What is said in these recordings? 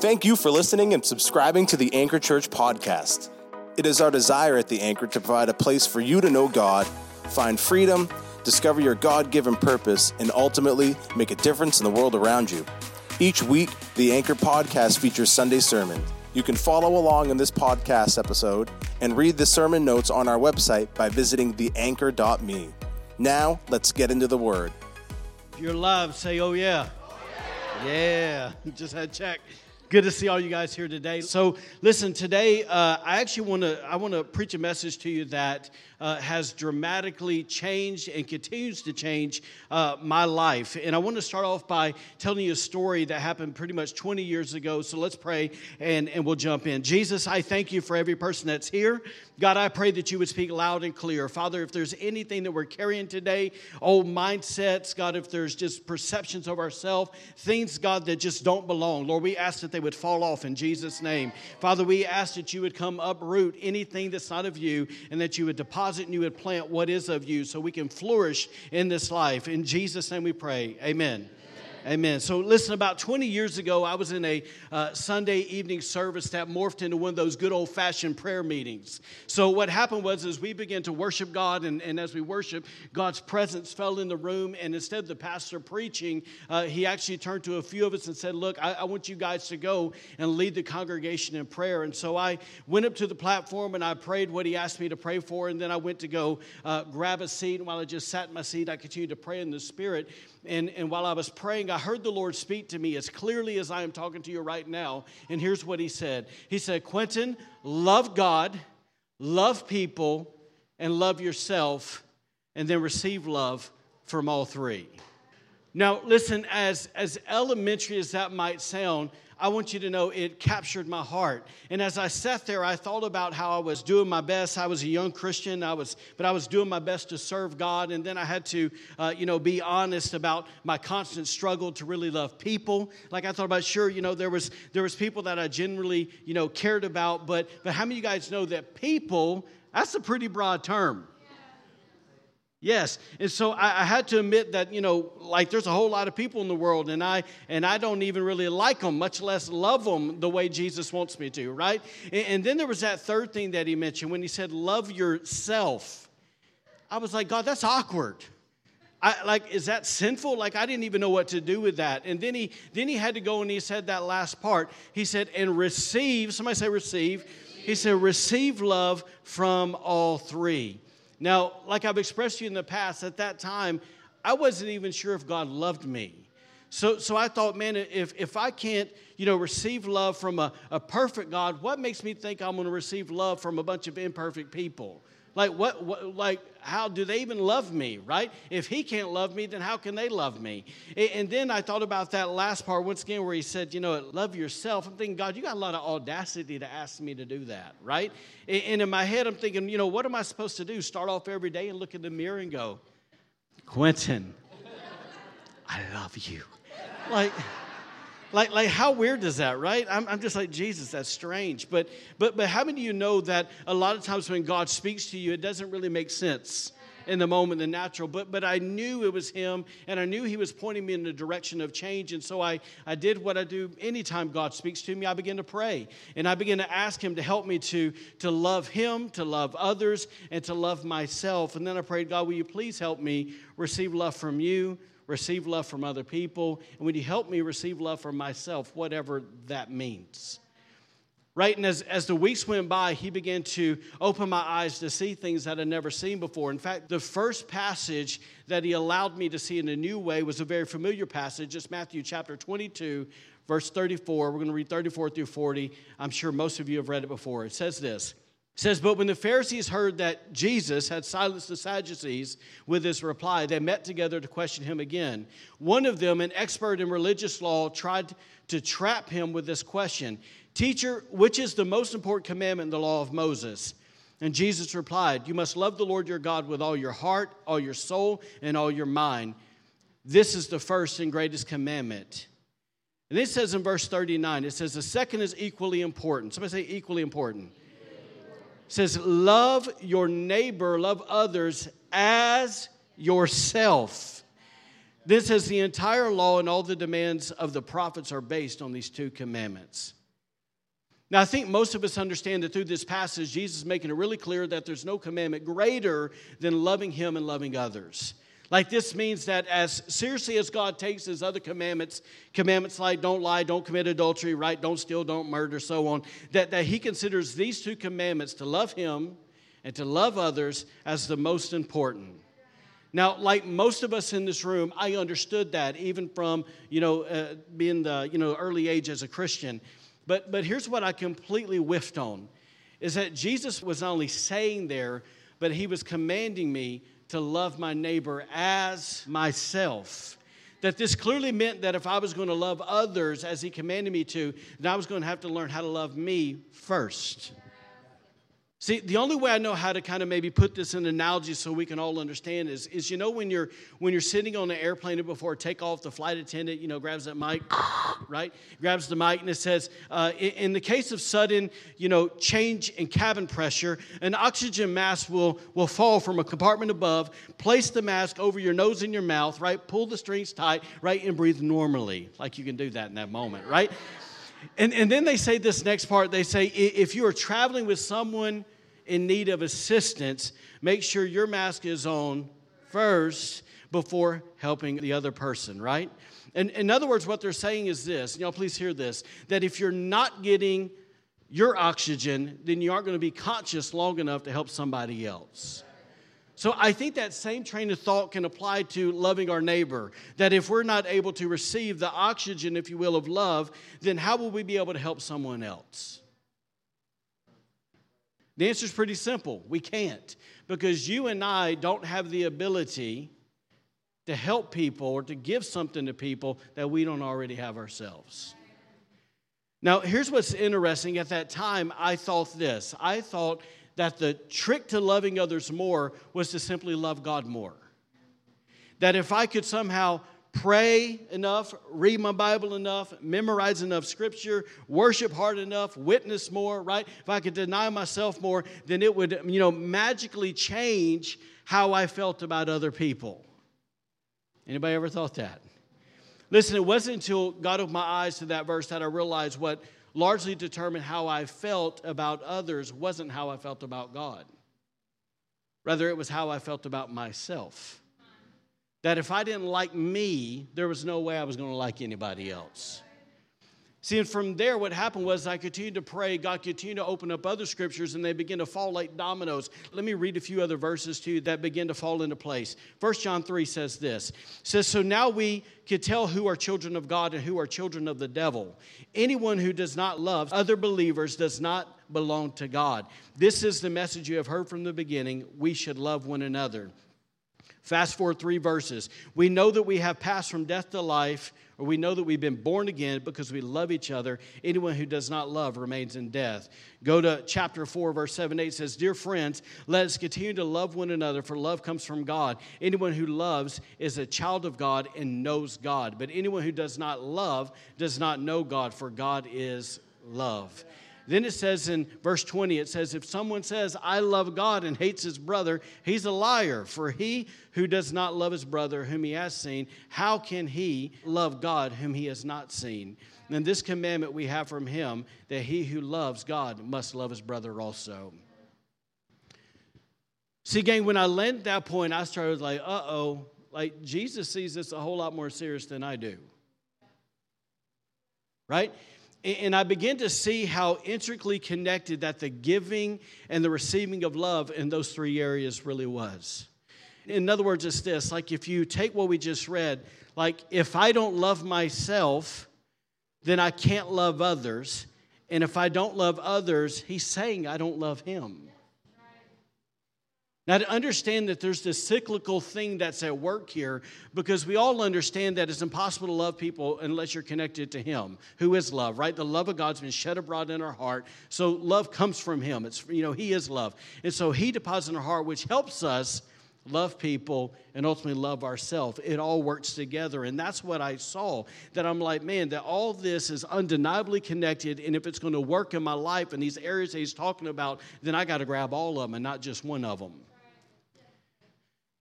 Thank you for listening and subscribing to the Anchor Church podcast. It is our desire at the Anchor to provide a place for you to know God, find freedom, discover your God given purpose, and ultimately make a difference in the world around you. Each week, the Anchor podcast features Sunday sermon. You can follow along in this podcast episode and read the sermon notes on our website by visiting theanchor.me. Now, let's get into the word. If you're alive, say, oh yeah. Yeah, just had check. Good to see all you guys here today. So, listen, today uh, I actually want to I want to preach a message to you that uh, has dramatically changed and continues to change uh, my life. And I want to start off by telling you a story that happened pretty much 20 years ago. So let's pray and, and we'll jump in. Jesus, I thank you for every person that's here. God, I pray that you would speak loud and clear. Father, if there's anything that we're carrying today, old mindsets, God, if there's just perceptions of ourselves, things, God, that just don't belong, Lord, we ask that they would fall off in Jesus' name. Father, we ask that you would come uproot anything that's not of you and that you would deposit and you would plant what is of you so we can flourish in this life. In Jesus' name we pray. Amen. Amen. So, listen, about 20 years ago, I was in a uh, Sunday evening service that morphed into one of those good old fashioned prayer meetings. So, what happened was, as we began to worship God, and, and as we worship, God's presence fell in the room. And instead of the pastor preaching, uh, he actually turned to a few of us and said, Look, I, I want you guys to go and lead the congregation in prayer. And so, I went up to the platform and I prayed what he asked me to pray for. And then I went to go uh, grab a seat. And while I just sat in my seat, I continued to pray in the Spirit. And, and while I was praying, I heard the Lord speak to me as clearly as I am talking to you right now. And here's what He said He said, Quinton, love God, love people, and love yourself, and then receive love from all three. Now, listen, as, as elementary as that might sound, I want you to know it captured my heart. And as I sat there, I thought about how I was doing my best. I was a young Christian, I was, but I was doing my best to serve God. And then I had to, uh, you know, be honest about my constant struggle to really love people. Like I thought about, sure, you know, there was there was people that I generally, you know, cared about, but but how many of you guys know that people? That's a pretty broad term. Yes, and so I, I, had to admit that you know, like there's a whole lot of people in the world, and I and I don't even really like them, much less love them the way Jesus wants me to, right? And, and then there was that third thing that he mentioned when he said, "Love yourself." I was like, God, that's awkward. I, like, is that sinful? Like, I didn't even know what to do with that. And then he then he had to go and he said that last part. He said, "And receive." Somebody say, "Receive." He said, "Receive love from all three. Now, like I've expressed to you in the past, at that time, I wasn't even sure if God loved me. So, so I thought, man, if, if I can't, you know, receive love from a, a perfect God, what makes me think I'm going to receive love from a bunch of imperfect people? Like, what, what, like, how do they even love me, right? If he can't love me, then how can they love me? And then I thought about that last part once again where he said, you know, love yourself. I'm thinking, God, you got a lot of audacity to ask me to do that, right? And in my head, I'm thinking, you know, what am I supposed to do? Start off every day and look in the mirror and go, Quinton, I love you. Like, like, like how weird is that, right? I'm, I'm just like, Jesus, that's strange. But, but, but how many of you know that a lot of times when God speaks to you, it doesn't really make sense? in the moment, the natural. But but I knew it was him, and I knew he was pointing me in the direction of change. And so I, I did what I do anytime God speaks to me. I begin to pray. And I begin to ask him to help me to, to love him, to love others, and to love myself. And then I prayed, God, will you please help me receive love from you? Receive love from other people, and would you help me receive love from myself, whatever that means? Right? And as, as the weeks went by, he began to open my eyes to see things that I'd never seen before. In fact, the first passage that he allowed me to see in a new way was a very familiar passage. It's Matthew chapter 22, verse 34. We're going to read 34 through 40. I'm sure most of you have read it before. It says this says, But when the Pharisees heard that Jesus had silenced the Sadducees with this reply, they met together to question him again. One of them, an expert in religious law, tried to trap him with this question Teacher, which is the most important commandment in the law of Moses? And Jesus replied, You must love the Lord your God with all your heart, all your soul, and all your mind. This is the first and greatest commandment. And it says in verse 39, it says, The second is equally important. Somebody say, equally important says, Love your neighbor, love others as yourself. This is the entire law and all the demands of the prophets are based on these two commandments. Now, I think most of us understand that through this passage, Jesus is making it really clear that there's no commandment greater than loving Him and loving others. Like this means that as seriously as God takes his other commandments, commandments like don't lie, don't commit adultery, right, don't steal, don't murder, so on, that, that he considers these two commandments to love him and to love others as the most important. Now, like most of us in this room, I understood that even from, you know, uh, being the, you know, early age as a Christian. But, but here's what I completely whiffed on, is that Jesus was not only saying there, but he was commanding me to love my neighbor as myself. That this clearly meant that if I was going to love others as he commanded me to, then I was going to have to learn how to love me first. See, the only way I know how to kind of maybe put this in an analogy so we can all understand is, is you know when you're when you're sitting on an airplane before takeoff, the flight attendant you know grabs that mic, right? Grabs the mic and it says, uh, in, in, the case of sudden you know change in cabin pressure, an oxygen mask will will fall from a compartment above. Place the mask over your nose and your mouth, right? Pull the strings tight, right, and breathe normally, like you can do that in that moment, right? And, and then they say this next part they say, if you are traveling with someone in need of assistance, make sure your mask is on first before helping the other person, right? And in other words, what they're saying is this, y'all please hear this, that if you're not getting your oxygen, then you aren't going to be conscious long enough to help somebody else. So I think that same train of thought can apply to loving our neighbor. That if we're not able to receive the oxygen, if you will, of love, then how will we be able to help someone else? The answer is pretty simple we can't. Because you and I don't have the ability to help people or to give something to people that we don't already have ourselves. Now, here's what's interesting. At that time, I thought this I thought that the trick to loving others more was to simply love God more. That if I could somehow pray enough, read my Bible enough, memorize enough scripture, worship hard enough, witness more, right? If I could deny myself more, then it would, you know, magically change how I felt about other people. Anybody ever thought that? Listen, it wasn't until God opened my eyes to that verse that I realized what largely determined how I felt about others wasn't how I felt about God. Rather, it was how I felt about myself. That if I didn't like me, there was no way I was going to like anybody else. See, and from there, what happened was I continued to pray. God continued to open up other scriptures, and they begin to fall like dominoes. Let me read a few other verses to you that begin to fall into place. First John 3 says this says, So now we can tell who are children of God and who are children of the devil. Anyone who does not love other believers does not belong to God. This is the message you have heard from the beginning. We should love one another. Fast forward three verses. We know that we have passed from death to life or we know that we've been born again because we love each other. Anyone who does not love remains in death. Go to chapter 4, verse 7 8 says, Dear friends, let us continue to love one another, for love comes from God. Anyone who loves is a child of God and knows God. But anyone who does not love does not know God, for God is love. Then it says in verse 20, it says, If someone says, I love God and hates his brother, he's a liar. For he who does not love his brother whom he has seen, how can he love God whom he has not seen? And this commandment we have from him that he who loves God must love his brother also. See, gang, when I landed that point, I started like, uh oh, like Jesus sees this a whole lot more serious than I do. Right? And I begin to see how intricately connected that the giving and the receiving of love in those three areas really was. In other words, it's this like if you take what we just read, like if I don't love myself, then I can't love others. And if I don't love others, he's saying I don't love him. Now, to understand that there's this cyclical thing that's at work here, because we all understand that it's impossible to love people unless you're connected to Him, who is love, right? The love of God's been shed abroad in our heart. So love comes from Him. It's, you know, He is love. And so He deposits in our heart, which helps us love people and ultimately love ourselves. It all works together. And that's what I saw. That I'm like, man, that all this is undeniably connected. And if it's going to work in my life in these areas that He's talking about, then I got to grab all of them and not just one of them.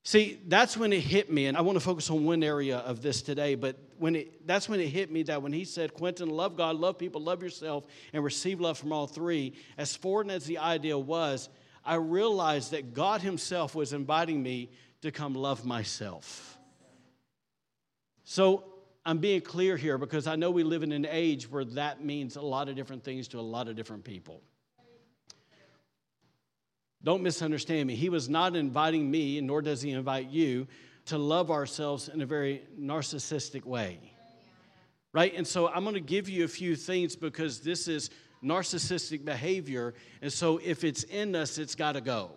See, that's when it hit me, and I want to focus on one area of this today, but when it, that's when it hit me that when he said, Quinton, love God, love people, love yourself, and receive love from all three, as foreign as the idea was, I realized that God Himself was inviting me to come love myself. So I'm being clear here because I know we live in an age where that means a lot of different things to a lot of different people. Don't misunderstand me. He was not inviting me, nor does he invite you, to love ourselves in a very narcissistic way. Right? And so I'm going to give you a few things because this is narcissistic behavior. And so if it's in us, it's got to go.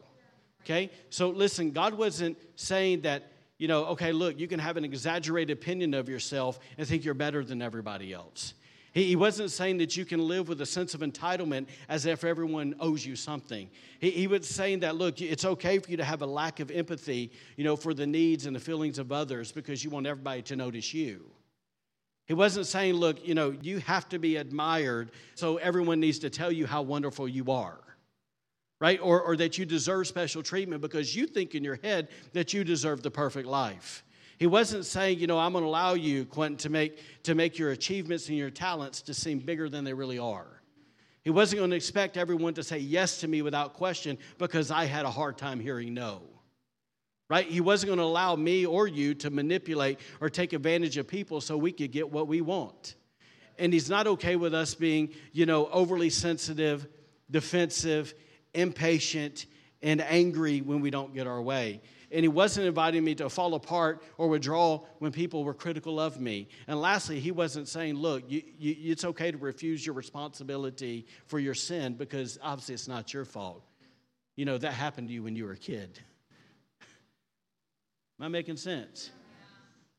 Okay? So listen, God wasn't saying that, you know, okay, look, you can have an exaggerated opinion of yourself and think you're better than everybody else. He, wasn't saying that you can live with a sense of entitlement as if everyone owes you something. He, he was saying that, look, it's okay for you to have a lack of empathy, you know, for the needs and the feelings of others because you want everybody to notice you. He wasn't saying, look, you know, you have to be admired, so everyone needs to tell you how wonderful you are, right? Or, or that you deserve special treatment because you think in your head that you deserve the perfect life. He wasn't saying, you know, I'm going to allow you, Quinton, to make, to make your achievements and your talents to seem bigger than they really are. He wasn't going to expect everyone to say yes to me without question because I had a hard time hearing no. Right? He wasn't going to allow me or you to manipulate or take advantage of people so we could get what we want. And he's not okay with us being, you know, overly sensitive, defensive, impatient, and angry when we don't get our way and he wasn't inviting me to fall apart or withdraw when people were critical of me. And lastly, he wasn't saying, look, you, you, it's okay to refuse your responsibility for your sin because obviously it's not your fault. You know, that happened to you when you were a kid. Am I making sense?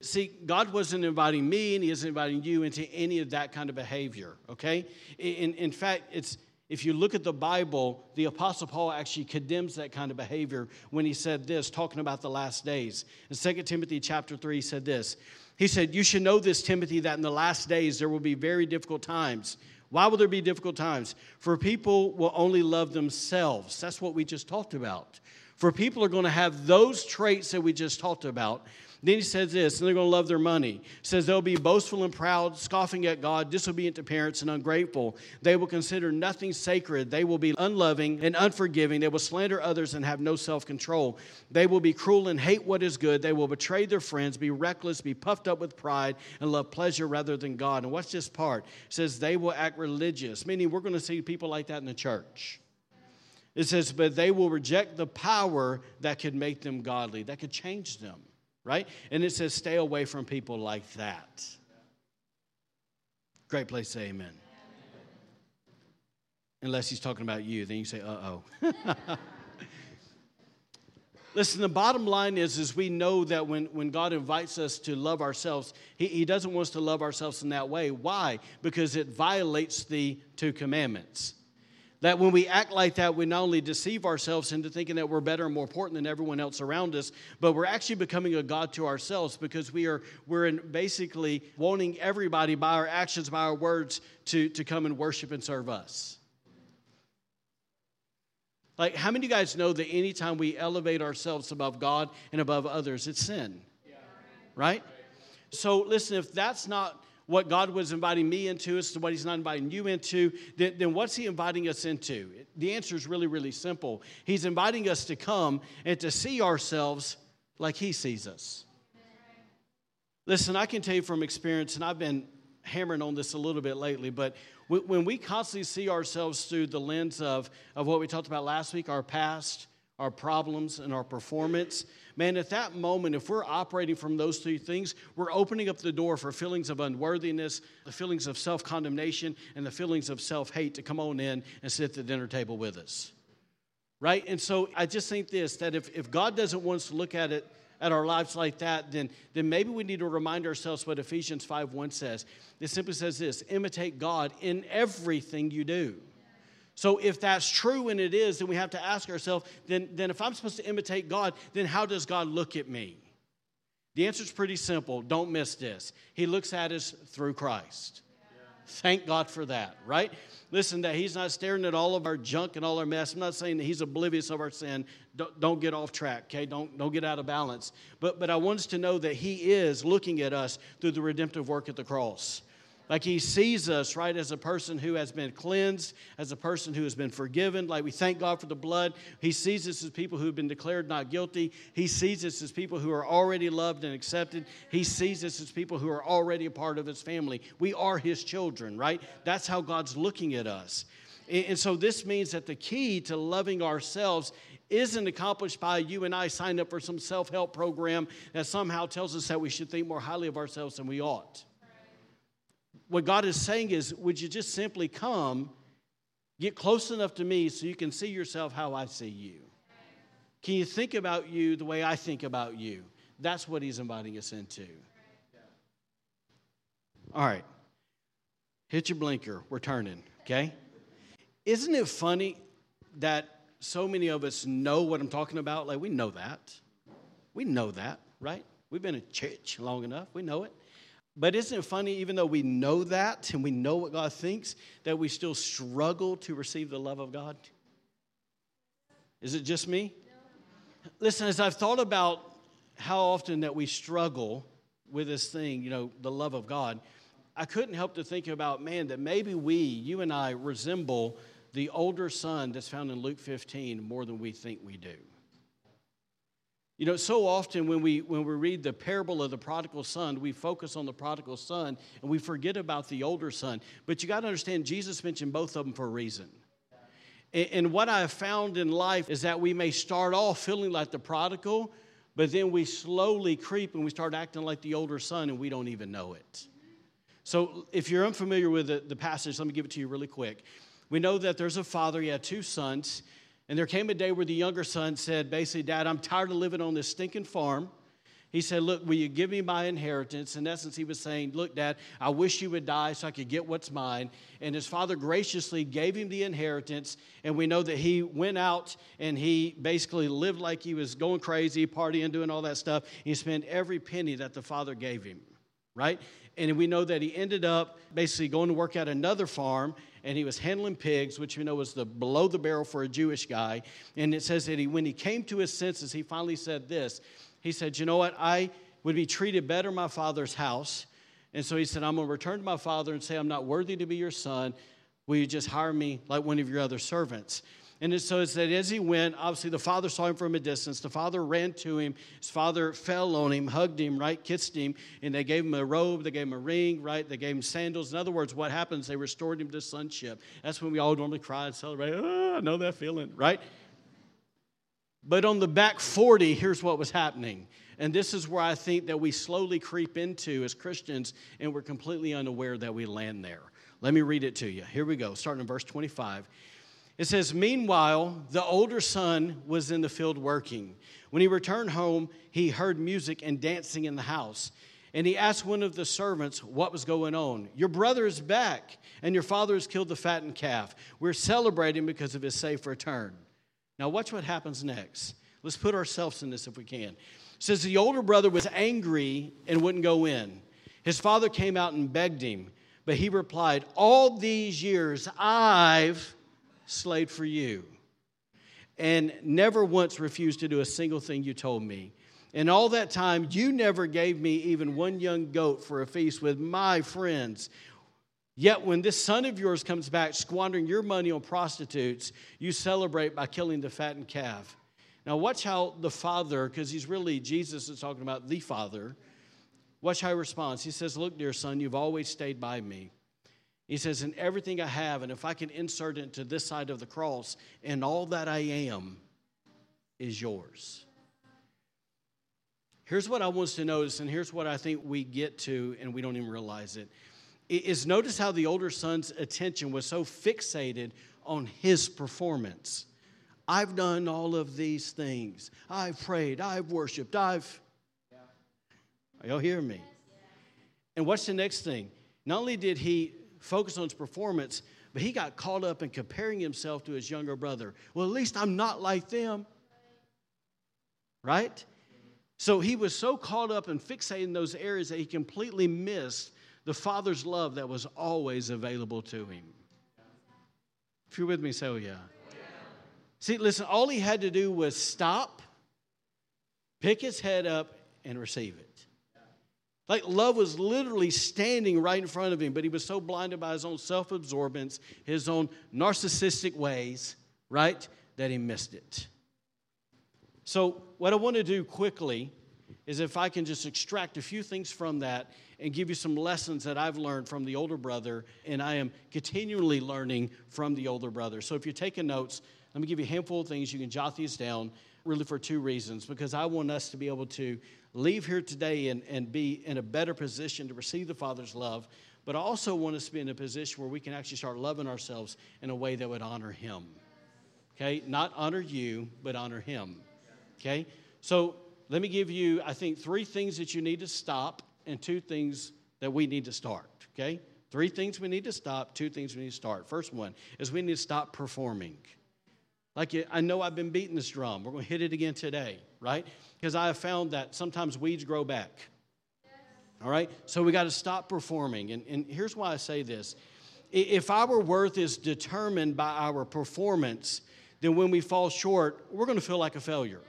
See, God wasn't inviting me and He isn't inviting you into any of that kind of behavior, okay? In, in fact, it's if you look at the Bible, the Apostle Paul actually condemns that kind of behavior when he said this, talking about the last days. In 2 Timothy chapter 3, he said this. He said, You should know this, Timothy, that in the last days there will be very difficult times. Why will there be difficult times? For people will only love themselves. That's what we just talked about. For people are going to have those traits that we just talked about. Then he says this, and they're going to love their money. He says they'll be boastful and proud, scoffing at God, disobedient to parents, and ungrateful. They will consider nothing sacred. They will be unloving and unforgiving. They will slander others and have no self control. They will be cruel and hate what is good. They will betray their friends, be reckless, be puffed up with pride, and love pleasure rather than God. And what's this part? It says they will act religious, meaning we're going to see people like that in the church. It says, but they will reject the power that could make them godly, that could change them right? And it says, stay away from people like that. Great place to say amen. Unless he's talking about you, then you say, uh oh. Listen, the bottom line is, is we know that when, when God invites us to love ourselves, he, he doesn't want us to love ourselves in that way. Why? Because it violates the two commandments. That when we act like that, we not only deceive ourselves into thinking that we're better and more important than everyone else around us, but we're actually becoming a God to ourselves because we are we're in basically wanting everybody by our actions, by our words, to, to come and worship and serve us. Like, how many of you guys know that anytime we elevate ourselves above God and above others, it's sin? Yeah. Right? So, listen, if that's not what God was inviting me into as to what He's not inviting you into, then, then what's He inviting us into? The answer is really, really simple. He's inviting us to come and to see ourselves like He sees us. Listen, I can tell you from experience, and I've been hammering on this a little bit lately, but when we constantly see ourselves through the lens of, of what we talked about last week, our past, our problems, and our performance, man, at that moment, if we're operating from those three things, we're opening up the door for feelings of unworthiness, the feelings of self condemnation, and the feelings of self hate to come on in and sit at the dinner table with us. Right? And so I just think this that if, if God doesn't want us to look at it, at our lives like that, then, then maybe we need to remind ourselves what Ephesians 5 1 says. It simply says this imitate God in everything you do. So if that's true and it is, then we have to ask ourselves, then, then if I'm supposed to imitate God, then how does God look at me? The answer is pretty simple. Don't miss this. He looks at us through Christ. Thank God for that, right? Listen, that He's not staring at all of our junk and all our mess. I'm not saying that He's oblivious of our sin. Don't, don't get off track, okay? Don't, don't get out of balance. But, but I want us to know that He is looking at us through the redemptive work at the cross. Like he sees us, right, as a person who has been cleansed, as a person who has been forgiven. Like we thank God for the blood. He sees us as people who have been declared not guilty. He sees us as people who are already loved and accepted. He sees us as people who are already a part of his family. We are his children, right? That's how God's looking at us. And so this means that the key to loving ourselves isn't accomplished by you and I signing up for some self help program that somehow tells us that we should think more highly of ourselves than we ought what God is saying is, would you just simply come, get close enough to me so you can see yourself how I see you? Can you think about you the way I think about you? That's what he's inviting us into. All right. Hit your blinker. We're turning, okay? Isn't it funny that so many of us know what I'm talking about? Like, we know that. We know that, right? We've been in church long enough. We know it. But isn't it funny, even though we know that and we know what God thinks, that we still struggle to receive the love of God? Is it just me? Listen, as I've thought about how often that we struggle with this thing, you know, the love of God, I couldn't help to think about, man, that maybe we, you and I, resemble the older son that's found in Luke 15 more than we think we do. You know, so often when we when we read the parable of the prodigal son, we focus on the prodigal son and we forget about the older son. But you got to understand, Jesus mentioned both of them for a reason. And, and what I have found in life is that we may start off feeling like the prodigal, but then we slowly creep and we start acting like the older son and we don't even know it. So if you're unfamiliar with the, the passage, let me give it to you really quick. We know that there's a father, he had two sons. And there came a day where the younger son said, basically, Dad, I'm tired of living on this stinking farm. He said, Look, will you give me my inheritance? In essence, he was saying, Look, Dad, I wish you would die so I could get what's mine. And his father graciously gave him the inheritance. And we know that he went out and he basically lived like he was going crazy, partying, doing all that stuff. He spent every penny that the father gave him, right? And we know that he ended up basically going to work at another farm and he was handling pigs, which you know was the below the barrel for a Jewish guy. And it says that he, when he came to his senses, he finally said this. He said, You know what? I would be treated better in my father's house. And so he said, I'm going to return to my father and say, I'm not worthy to be your son. Will you just hire me like one of your other servants? And so it said, as he went, obviously the father saw him from a distance. The father ran to him. His father fell on him, hugged him, right, kissed him, and they gave him a robe, they gave him a ring, right, they gave him sandals. In other words, what happens? They restored him to sonship. That's when we all normally cry and celebrate. Oh, I know that feeling, right? But on the back 40, here's what was happening. And this is where I think that we slowly creep into as Christians, and we're completely unaware that we land there. Let me read it to you. Here we go, starting in verse 25. It says, Meanwhile, the older son was in the field working. When he returned home, he heard music and dancing in the house. And he asked one of the servants what was going on. Your brother is back, and your father has killed the fattened calf. We're celebrating because of his safe return. Now, watch what happens next. Let's put ourselves in this if we can. It says the older brother was angry and wouldn't go in. His father came out and begged him, but he replied, All these years I've slaved for you and never once refused to do a single thing you told me. And all that time, you never gave me even one young goat for a feast with my friends. Yet when this son of yours comes back squandering your money on prostitutes, you celebrate by killing the fattened calf. Now, watch how the father, because he's really, Jesus is talking about the father, watch how he responds. He says, Look, dear son, you've always stayed by me. He says, In everything I have, and if I can insert it to this side of the cross, and all that I am is yours. Here's what I want us to notice, and here's what I think we get to, and we don't even realize it. Is notice how the older son's attention was so fixated on his performance. I've done all of these things. I've prayed, I've worshiped, I've. Y'all hear me? And what's the next thing? Not only did he focused on his performance, but he got caught up in comparing himself to his younger brother. Well, at least I'm not like them. Right? So he was so caught up in fixating those areas that he completely missed the Father's love that was always available to him. If you're with me, say, oh, yeah. See, listen, all he had to do was stop, pick his head up, and receive it. Like love was literally standing right in front of him, but he was so blinded by his own self absorbance, his own narcissistic ways, right, that he missed it. So, what I want to do quickly is if I can just extract a few things from that and give you some lessons that I've learned from the older brother, and I am continually learning from the older brother. So if you're taking notes, let me give you a handful of things. You can jot these down really for two reasons because I want us to be able to leave here today and, and be in a better position to receive the Father's love, but I also want us to be in a position where we can actually start loving ourselves in a way that would honor Him. Okay? Not honor you, but honor Him. Okay? So let me give you, I think, three things that you need to stop and two things that we need to start. Okay? Three things we need to stop, two things we need to start. First one is we need to stop performing. Like I know I've been beating this drum. We're going to hit it again today, right? Because I have found that sometimes weeds grow back. All right? So we got to stop performing. And, and here's why I say this if our worth is determined by our performance, then when we fall short, we're going to feel like a failure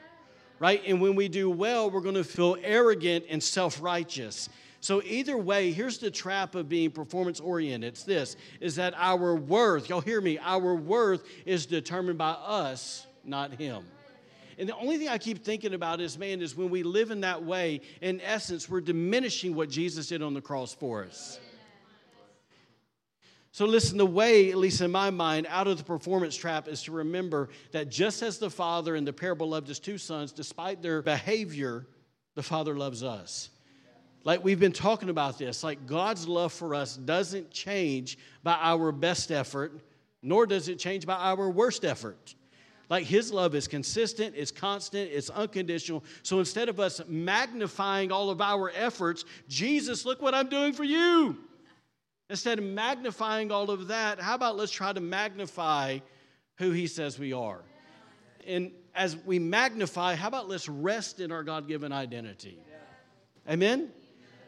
right? And when we do well, we're going to feel arrogant and self righteous. So either way, here's the trap of being performance oriented. It's this is that our worth, y'all hear me, our worth is determined by us, not him. And the only thing I keep thinking about is, man, is when we live in that way, in essence, we're diminishing what Jesus did on the cross for us. So, listen, the way, at least in my mind, out of the performance trap is to remember that just as the Father in the parable loved his two sons, despite their behavior, the Father loves us. Like we've been talking about this, like God's love for us doesn't change by our best effort, nor does it change by our worst effort. Like his love is consistent, it's constant, it's unconditional. So instead of us magnifying all of our efforts, Jesus, look what I'm doing for you. Instead of magnifying all of that, how about let's try to magnify who He says we are? And as we magnify, how about let's rest in our God given identity? Amen?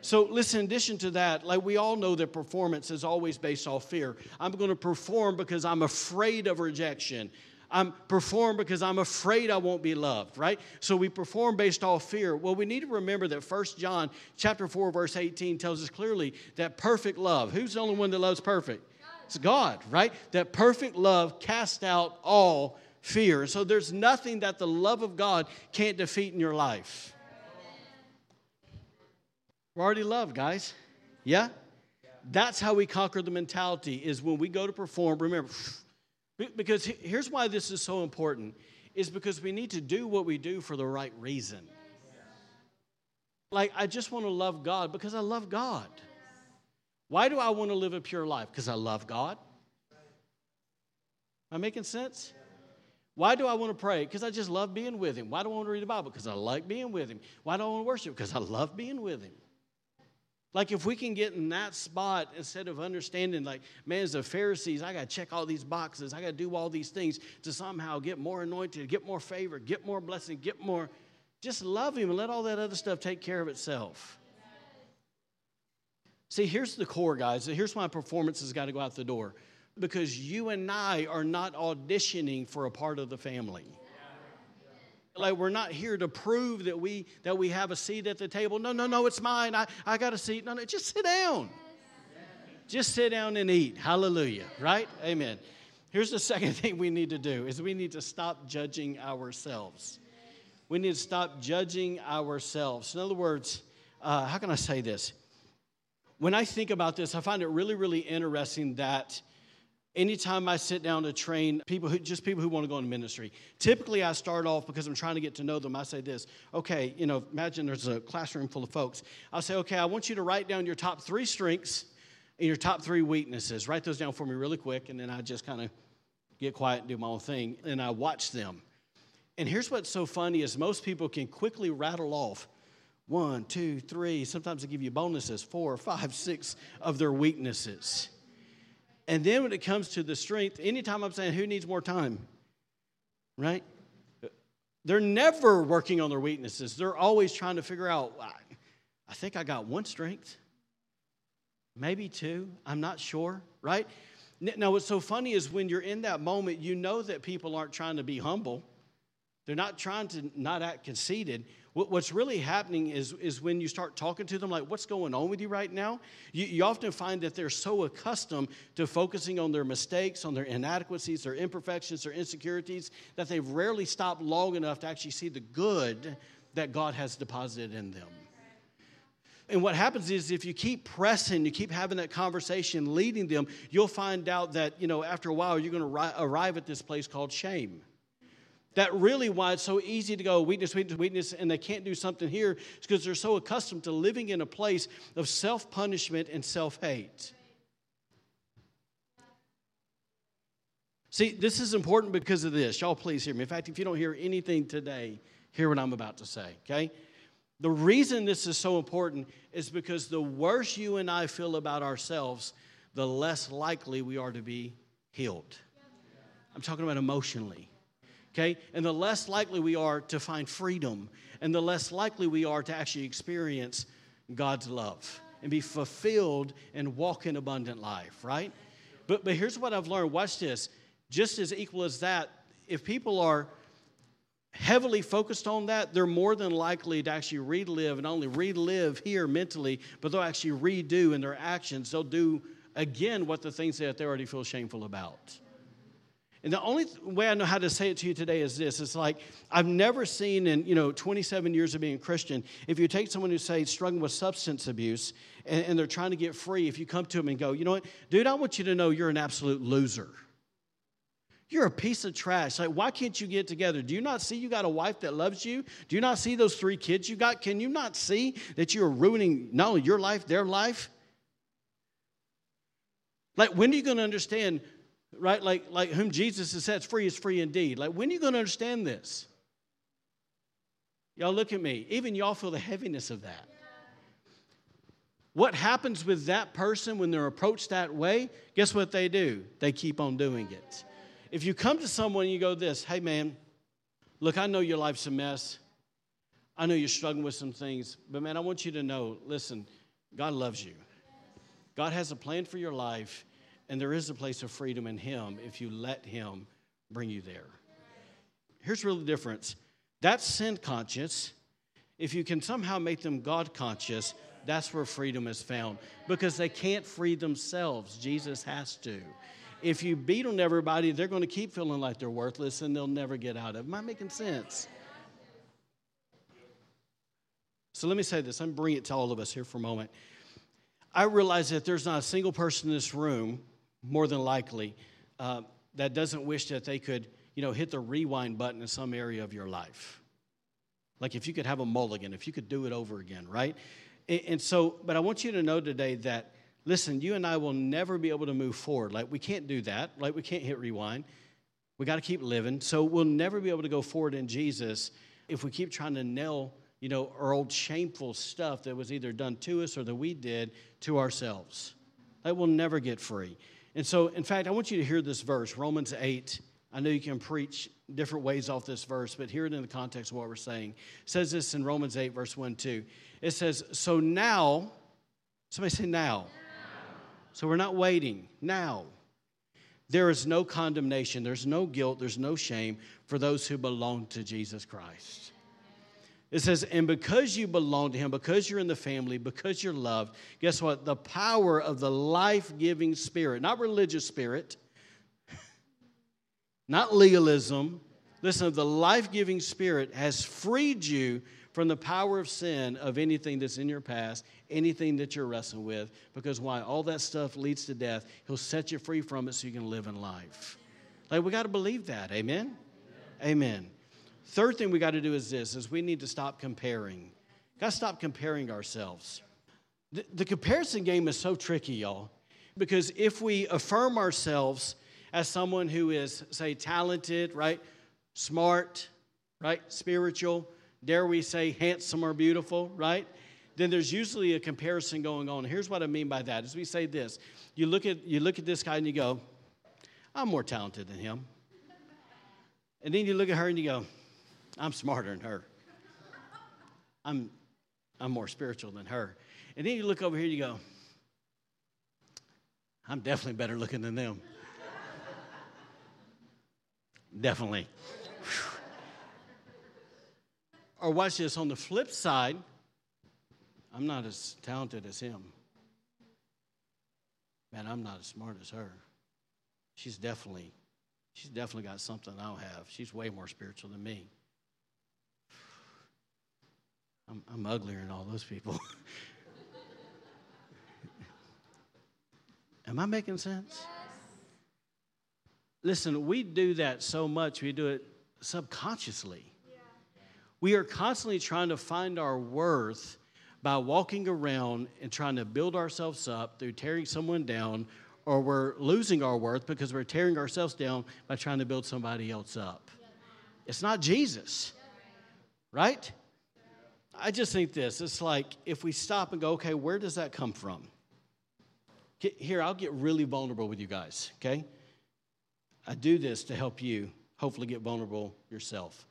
So, listen, in addition to that, like we all know that performance is always based off fear. I'm going to perform because I'm afraid of rejection. I'm perform because I'm afraid I won't be loved, right? So we perform based off fear. Well, we need to remember that First John chapter 4 verse 18 tells us clearly that perfect love, who's the only one that loves perfect? It's God, right? That perfect love casts out all fear. So there's nothing that the love of God can't defeat in your life. We're already loved, guys. Yeah? That's how we conquer the mentality is when we go to perform, remember, because here's why this is so important is because we need to do what we do for the right reason. Like, I just want to love God because I love God. Why do I want to live a pure life? Because I love God. Am I making sense? Why do I want to pray? Because I just love being with Him. Why do I want to read the Bible? Because I like being with Him. Why do I want to worship? Because I love being with Him. Like if we can get in that spot instead of understanding, like, man, as the Pharisees, I got to check all these boxes. I got to do all these things to somehow get more anointed, get more favor, get more blessing, get more. Just love Him and let all that other stuff take care of itself. See, here's the core, guys. Here's why performance has got to go out the door. Because you and I are not auditioning for a part of the family. Like we're not here to prove that we that we have a seat at the table. No, no, no, it's mine. I, I got a seat. No, no, just sit down. Just sit down and eat. Hallelujah. Right? Amen. Here's the second thing we need to do is we need to stop judging ourselves. We need to stop judging ourselves. In other words, uh, how can I say this? When I think about this, I find it really, really interesting that anytime I sit down to train people who just people who want to go into ministry, typically I start off because I'm trying to get to know them. I say this, okay, you know, imagine there's a classroom full of folks. I'll say, okay, I want you to write down your top three strengths and your top three weaknesses. Write those down for me really quick, and then I just kind of get quiet and do my own thing, and I watch them. And here's what's so funny is most people can quickly rattle off one, two, three. Sometimes they give you bonuses, four, five, six of their weaknesses. And then when it comes to the strength, anytime I'm saying who needs more time, right? They're never working on their weaknesses. They're always trying to figure out, I think I got one strength. maybe two. I'm not sure, right? Now, what's so funny is when you're in that moment, you know that people aren't trying to be humble. They're not trying to not act conceited. What's really happening is, is when you start talking to them, like, what's going on with you right now? You, you often find that they're so accustomed to focusing on their mistakes, on their inadequacies, their imperfections, their insecurities, that they've rarely stopped long enough to actually see the good that God has deposited in them. And what happens is if you keep pressing, you keep having that conversation, leading them, you'll find out that, you know, after a while, you're going to arrive at this place called shame that really why it's so easy to go weakness, weakness, weakness, and they can't do something here is because they're so accustomed to living in a place of self punishment and self hate. See, this is important because of this. Y'all, please hear me. In fact, if you don't hear anything today, hear what I'm about to say, okay? The reason this is so important is because the worse you and I feel about ourselves, the less likely we are to be healed. I'm talking about emotionally okay? And the less likely we are to find freedom, and the less likely we are to actually experience God's love and be fulfilled and walk in abundant life, right? But, but here's what I've learned watch this. Just as equal as that, if people are heavily focused on that, they're more than likely to actually relive and only relive here mentally, but they'll actually redo in their actions. They'll do again what the things that they already feel shameful about. And the only way I know how to say it to you today is this. It's like I've never seen in, you know, 27 years of being a Christian, if you take someone who say struggling with substance abuse and, and they're trying to get free, if you come to them and go, you know what, dude, I want you to know you're an absolute loser. You're a piece of trash. Like, why can't you get together? Do you not see you got a wife that loves you? Do you not see those three kids you got? Can you not see that you're ruining not only your life, their life? Like, when are you going to understand right? Like, like whom Jesus has set free is free indeed. Like, when are you going to understand this? Y'all look at me. Even y'all feel the heaviness of that. What happens with that person when they're approached that way? Guess what they do? They keep on doing it. If you come to someone and you go this, hey man, look, I know your life's a mess. I know you're struggling with some things, but man, I want you to know, listen, God loves you. God has a plan for your life, and there is a place of freedom in Him if you let Him bring you there. Here's really the difference that's sin conscious. If you can somehow make them God conscious, that's where freedom is found because they can't free themselves. Jesus has to. If you beat on everybody, they're going to keep feeling like they're worthless and they'll never get out of it. Am I making sense? So let me say this. I'm bring it to all of us here for a moment. I realize that there's not a single person in this room more than likely, uh, that doesn't wish that they could, you know, hit the rewind button in some area of your life. Like if you could have a mulligan, if you could do it over again, right? And, and so, but I want you to know today that, listen, you and I will never be able to move forward. Like we can't do that. Like we can't hit rewind. We got to keep living. So we'll never be able to go forward in Jesus if we keep trying to nail, you know, our old shameful stuff that was either done to us or that we did to ourselves. That will never get free. And so, in fact, I want you to hear this verse, Romans 8. I know you can preach different ways off this verse, but hear it in the context of what we're saying. It says this in Romans 8, verse 1 2. It says, So now, somebody say now. now. So we're not waiting. Now. There is no condemnation, there's no guilt, there's no shame for those who belong to Jesus Christ. It says, and because you belong to Him, because you're in the family, because you're loved, guess what? The power of the life giving spirit, not religious spirit, not legalism. Listen, the life giving spirit has freed you from the power of sin of anything that's in your past, anything that you're wrestling with. Because why? All that stuff leads to death. He'll set you free from it so you can live in life. Like, we got to believe that. Amen? Amen. Amen. Third thing we got to do is this is we need to stop comparing. Got to stop comparing ourselves. The, the comparison game is so tricky, y'all, because if we affirm ourselves as someone who is, say, talented, right, smart, right, spiritual, dare we say handsome or beautiful, right? Then there's usually a comparison going on. Here's what I mean by that: is we say this. You look at you look at this guy and you go, I'm more talented than him. And then you look at her and you go, I'm smarter than her. I'm, I'm more spiritual than her. And then you look over here and you go, I'm definitely better looking than them. definitely. or watch this on the flip side, I'm not as talented as him. Man, I'm not as smart as her. She's definitely, she's definitely got something I don't have. She's way more spiritual than me. I'm, I'm uglier than all those people. Am I making sense? Listen, we do that so much, we do it subconsciously. We are constantly trying to find our worth by walking around and trying to build ourselves up through tearing someone down, or we're losing our worth because we're tearing ourselves down by trying to build somebody else up. It's not Jesus, right? I just think this it's like if we stop and go, okay, where does that come from? Here, I'll get really vulnerable with you guys, okay? I do this to help you hopefully get vulnerable yourself.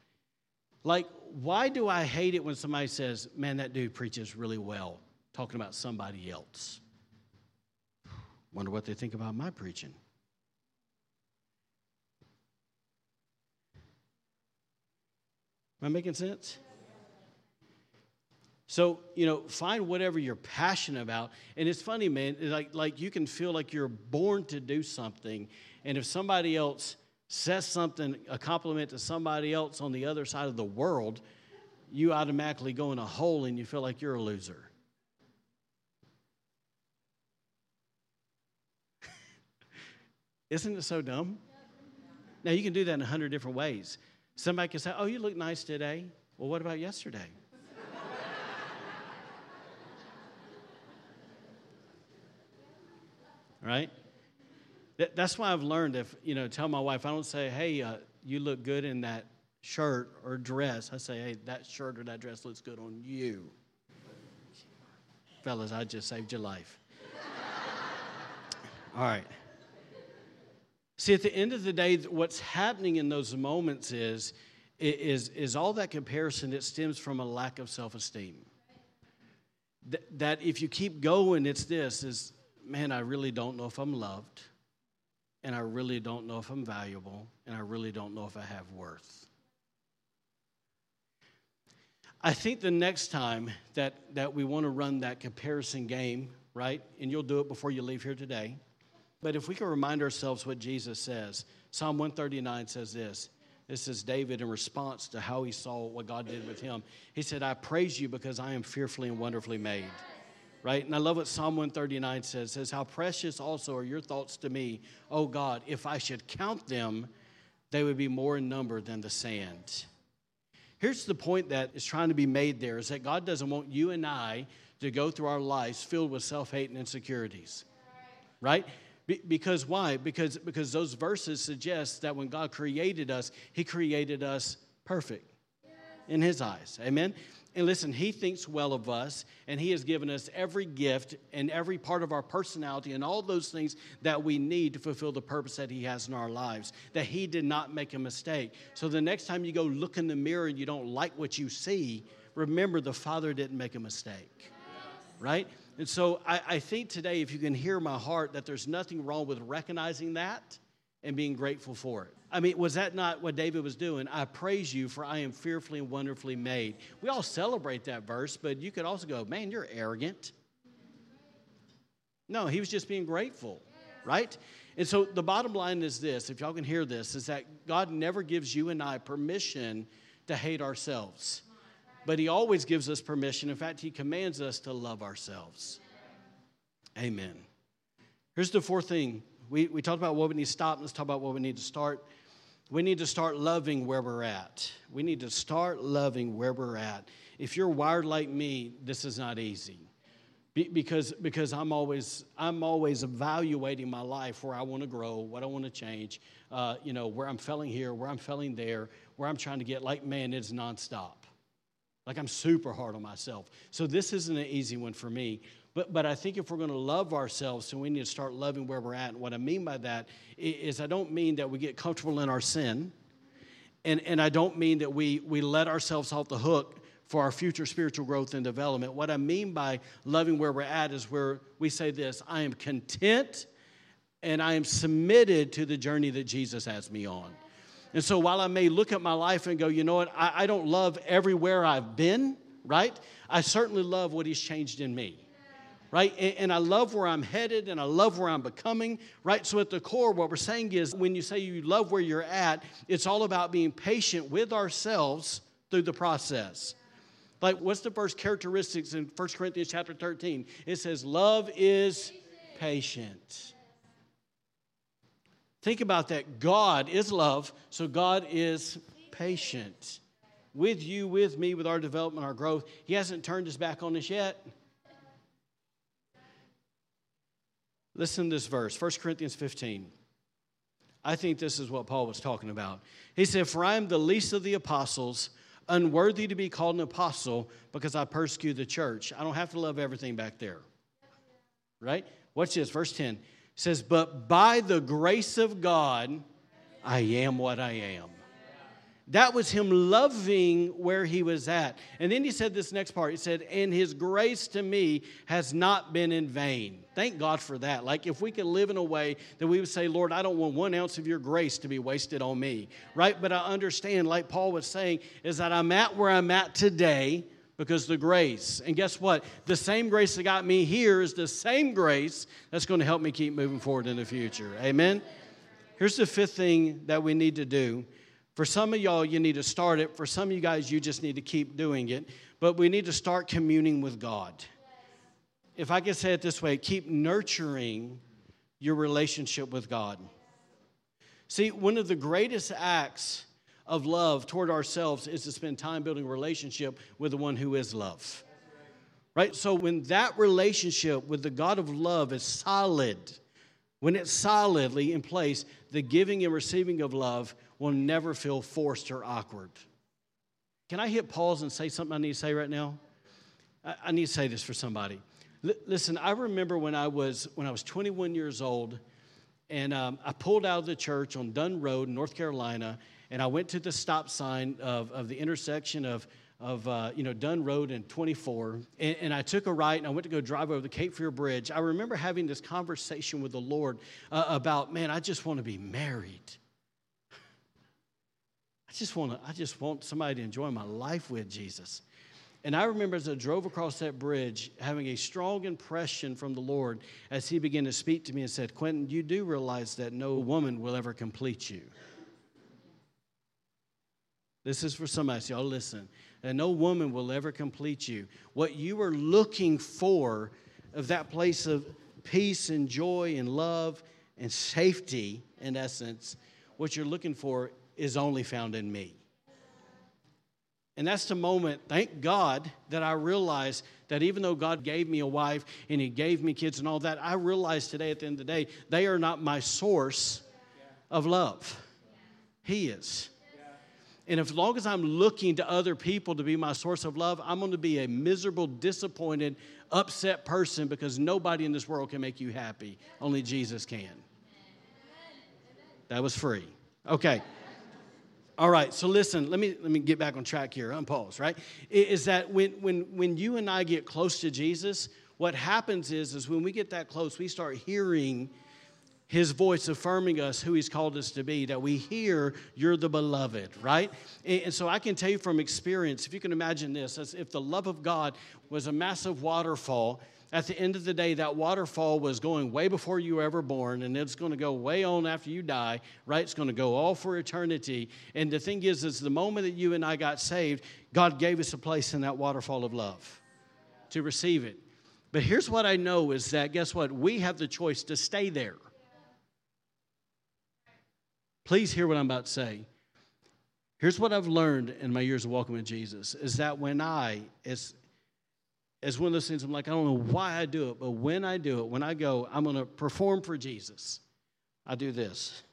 Like, why do I hate it when somebody says, man, that dude preaches really well, talking about somebody else? Wonder what they think about my preaching. Am I making sense? So, you know, find whatever you're passionate about. And it's funny, man, like, like you can feel like you're born to do something. And if somebody else says something, a compliment to somebody else on the other side of the world, you automatically go in a hole and you feel like you're a loser. Isn't it so dumb? Now, you can do that in a hundred different ways. Somebody can say, Oh, you look nice today. Well, what about yesterday? Right? That's why I've learned if, you know, tell my wife, I don't say, hey, uh, you look good in that shirt or dress. I say, hey, that shirt or that dress looks good on you. Fellas, I just saved your life. All right. See, at the end of the day, what's happening in those moments is, is, is all that comparison that stems from a lack of self esteem. that if you keep going, it's this is man, I really don't know if I'm loved, and I really don't know if I'm valuable, and I really don't know if I have worth. I think the next time that, that we want to run that comparison game, right, and you'll do it before you leave here today, but if we can remind ourselves what Jesus says, Psalm 139 says this. This is David in response to how he saw what God did with him. He said, I praise you because I am fearfully and wonderfully made right? And I love what Psalm 139 says. It says, How precious also are your thoughts to me, O God. If I should count them, they would be more in number than the sand. Here's the point that is trying to be made there is that God doesn't want you and I to go through our lives filled with self-hate and insecurities. Right? Be- because why? Because because those verses suggest that when God created us, he created us perfect in his eyes. Amen. And listen, He thinks well of us, and He has given us every gift and every part of our personality and all those things that we need to fulfill the purpose that He has in our lives. That He did not make a mistake. So the next time you go look in the mirror and you don't like what you see, remember the Father didn't make a mistake. Right? And so I, I think today, if you can hear my heart, that there's nothing wrong with recognizing that and being grateful for it. I mean, was that not what David was doing? I praise you, for I am fearfully and wonderfully made. We all celebrate that verse, but you could also go, man, you're arrogant. No, he was just being grateful, right? And so the bottom line is this if y'all can hear this, is that God never gives you and I permission to hate ourselves, but he always gives us permission. In fact, he commands us to love ourselves. Amen. Here's the fourth thing. We, we talked about what we need to stop. Let's talk about what we need to start. We need to start loving where we're at. We need to start loving where we're at. If you're wired like me, this is not easy. Be, because because I'm always I'm always evaluating my life where I want to grow, what I want to change, uh, you know, where I'm failing here, where I'm failing there, where I'm trying to get. Like man, it's nonstop. Like I'm super hard on myself. So this isn't an easy one for me. But, but I think if we're going to love ourselves, so we need to start loving where we're at. And what I mean by that is I don't mean that we get comfortable in our sin. And, and I don't mean that we, we let ourselves off the hook for our future spiritual growth and development. What I mean by loving where we're at is where we say this I am content and I am submitted to the journey that Jesus has me on. And so while I may look at my life and go, you know what, I, I don't love everywhere I've been, right? I certainly love what He's changed in me right? And, and, I love where I'm headed and I love where I'm becoming, right? So at the core, what we're saying is when you say you love where you're at, it's all about being patient with ourselves through the process. Like, what's the first characteristics in 1 Corinthians chapter 13? It says, Love is patient. Think about that. God is love, so God is patient with you, with me, with our development, our growth. He hasn't turned his back on us yet. Listen to this verse, 1 Corinthians 15. I think this is what Paul was talking about. He said, For I am the least of the apostles, unworthy to be called an apostle because I persecute the church. I don't have to love everything back there. Right? Watch this, verse 10 says, But by the grace of God, I am what I am. That was him loving where he was at. And then he said this next part. He said, And his grace to me has not been in vain. Thank God for that. Like if we could live in a way that we would say, Lord, I don't want one ounce of your grace to be wasted on me, right? But I understand, like Paul was saying, is that I'm at where I'm at today because the grace. And guess what? The same grace that got me here is the same grace that's going to help me keep moving forward in the future. Amen? Here's the fifth thing that we need to do for some of y'all, you need to start it. For some of you guys, you just need to keep doing it. But we need to start communing with God. If I could say it this way, keep nurturing your relationship with God. See, one of the greatest acts of love toward ourselves is to spend time building a relationship with the one who is love. Right? So when that relationship with the God of love is solid, when it's solidly in place, the giving and receiving of love will never feel forced or awkward. Can I hit pause and say something I need to say right now? I, need to say this for somebody. L- listen, I remember when I was when I was 21 years old, and um, I pulled out of the church on Dunn Road, North Carolina, and I went to the stop sign of, of the intersection of of uh, you know Dunn Road and 24, and, and, I took a right and I went to go drive over the Cape Fear Bridge. I remember having this conversation with the Lord uh, about, man, I just want to be married. I just want to, I just want somebody to enjoy my life with Jesus. And I remember as I drove across that bridge, having a strong impression from the Lord as He began to speak to me and said, Quinton, you do realize that no woman will ever complete you. This is for somebody, so y'all listen. And no woman will ever complete you. What you are looking for of that place of peace and joy and love and safety, in essence, what you're looking for is only found in me. And that's the moment, thank God, that I realized that even though God gave me a wife and He gave me kids and all that, I realize today at the end of the day, they are not my source of love. He is. And as long as I'm looking to other people to be my source of love, I'm going to be a miserable, disappointed, upset person because nobody in this world can make you happy. Only Jesus can. That was free. Okay. All right, so listen, let me let me get back on track here, unpause, right? Is that when when when you and I get close to Jesus, what happens is is when we get that close, we start hearing his voice affirming us who he's called us to be that we hear you're the beloved right and, so i can tell you from experience if you can imagine this as if the love of god was a massive waterfall at the end of the day, that waterfall was going way before you were ever born, and it's going to go way on after you die, right? It's going to go all for eternity. And the thing is, is the moment that you and I got saved, God gave us a place in that waterfall of love to receive it. But here's what I know is that, guess what? We have the choice to stay there. Please hear what I'm about to say. Here's what I've learned in my years of walking with Jesus is that when I, as is one of those things I'm like, I don't know why I do it, but when I do it, when I go, I'm going to perform for Jesus. I do this.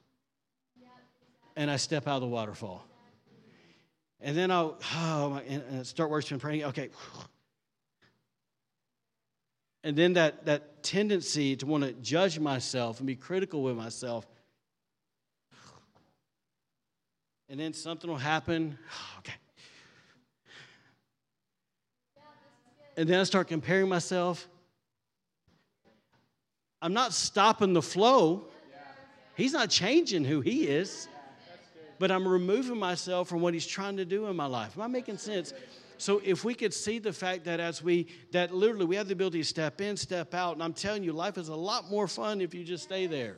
And I step out of the waterfall. And then I'll oh, and start worshiping, praying. Okay. And then that, that tendency to want to judge myself and be critical with myself. And then something will happen. Okay. and then I start comparing myself. I'm not stopping the flow. He's not changing who he is, but I'm removing myself from what he's trying to do in my life. Am I making sense? So if we could see the fact that as we that literally we have the ability to step in, step out, and I'm telling you, life is a lot more fun if you just stay there.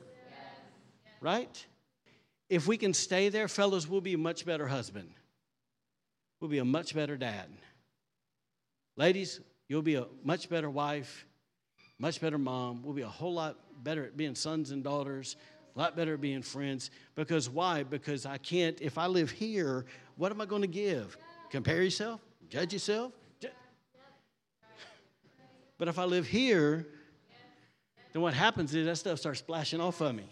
Right? If we can stay there, fellas, we'll be a much better husband. We'll be a much better dad. Ladies, you'll be a much better wife, much better mom. We'll be a whole lot better at being sons and daughters, a lot better at being friends. Because why? Because I can't, if I live here, what am I going to give? Compare yourself? Judge yourself? But if I live here, then what happens is that stuff starts splashing off of me.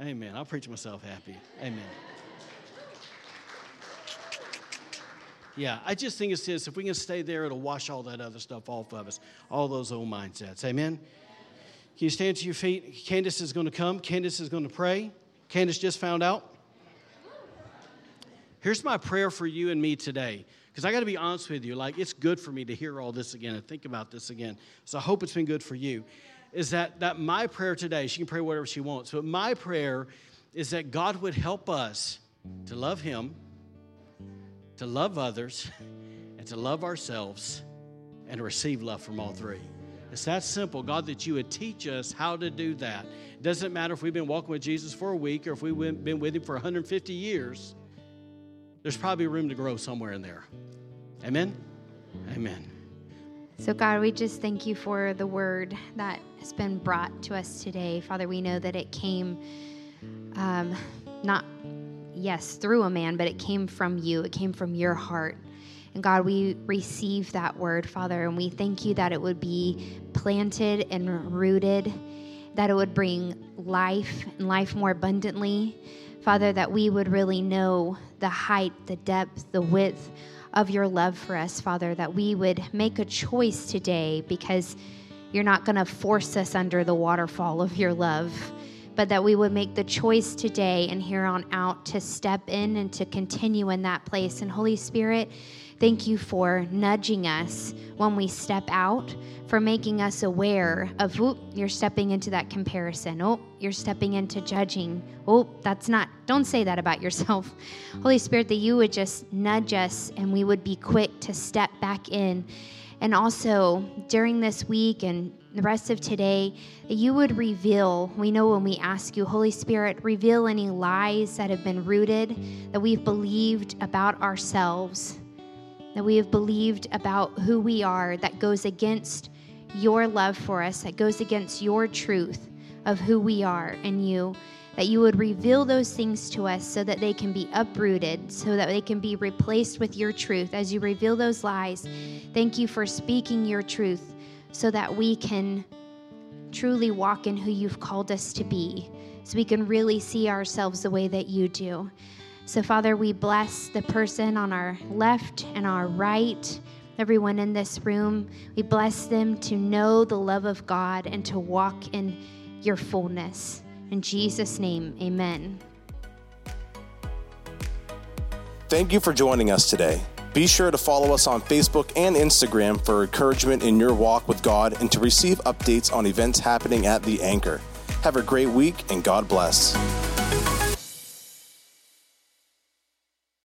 Amen. I'll preach myself happy. Amen. Yeah, I just think it's this. If we can stay there, it'll wash all that other stuff off of us, all those old mindsets. Amen. Can you stand to your feet? Candace is going to come. Candace is going to pray. Candace just found out. Here's my prayer for you and me today. Because I got to be honest with you, like it's good for me to hear all this again and think about this again. So I hope it's been good for you. Is that that my prayer today? She can pray whatever she wants, but my prayer is that God would help us to love Him to love others, and to love ourselves, and to receive love from all three. It's that simple, God, that you would teach us how to do that. It doesn't matter if we've been walking with Jesus for a week or if we've been with Him for 150 years, there's probably room to grow somewhere in there. Amen? Amen. So, God, we just thank you for the word that has been brought to us today. Father, we know that it came um, not yes, through a man, but it came from you, it came from your heart. And God, we receive that word, Father, and we thank you that it would be planted and rooted, that it would bring life and life more abundantly. Father, that we would really know the height, the depth, the width of your love for us, Father, that we would make a choice today because you're not going to force us under the waterfall of your love but that we would make the choice today and here on out to step in and to continue in that place. And Holy Spirit, thank you for nudging us when we step out, for making us aware of, oh, you're stepping into that comparison. Oh, you're stepping into judging. Oh, that's not, don't say that about yourself. Holy Spirit, that you would just nudge us and we would be quick to step back in. And also during this week and the rest of today, that you would reveal. We know when we ask you, Holy Spirit, reveal any lies that have been rooted, that we've believed about ourselves, that we have believed about who we are, that goes against your love for us, that goes against your truth of who we are in you. That you would reveal those things to us so that they can be uprooted, so that they can be replaced with your truth. As you reveal those lies, thank you for speaking your truth so that we can truly walk in who you've called us to be, so we can really see ourselves the way that you do. So, Father, we bless the person on our left and our right, everyone in this room. We bless them to know the love of God and to walk in your fullness. In Jesus' name, amen. Thank you for joining us today. Be sure to follow us on Facebook and Instagram for encouragement in your walk with God and to receive updates on events happening at The Anchor. Have a great week and God bless.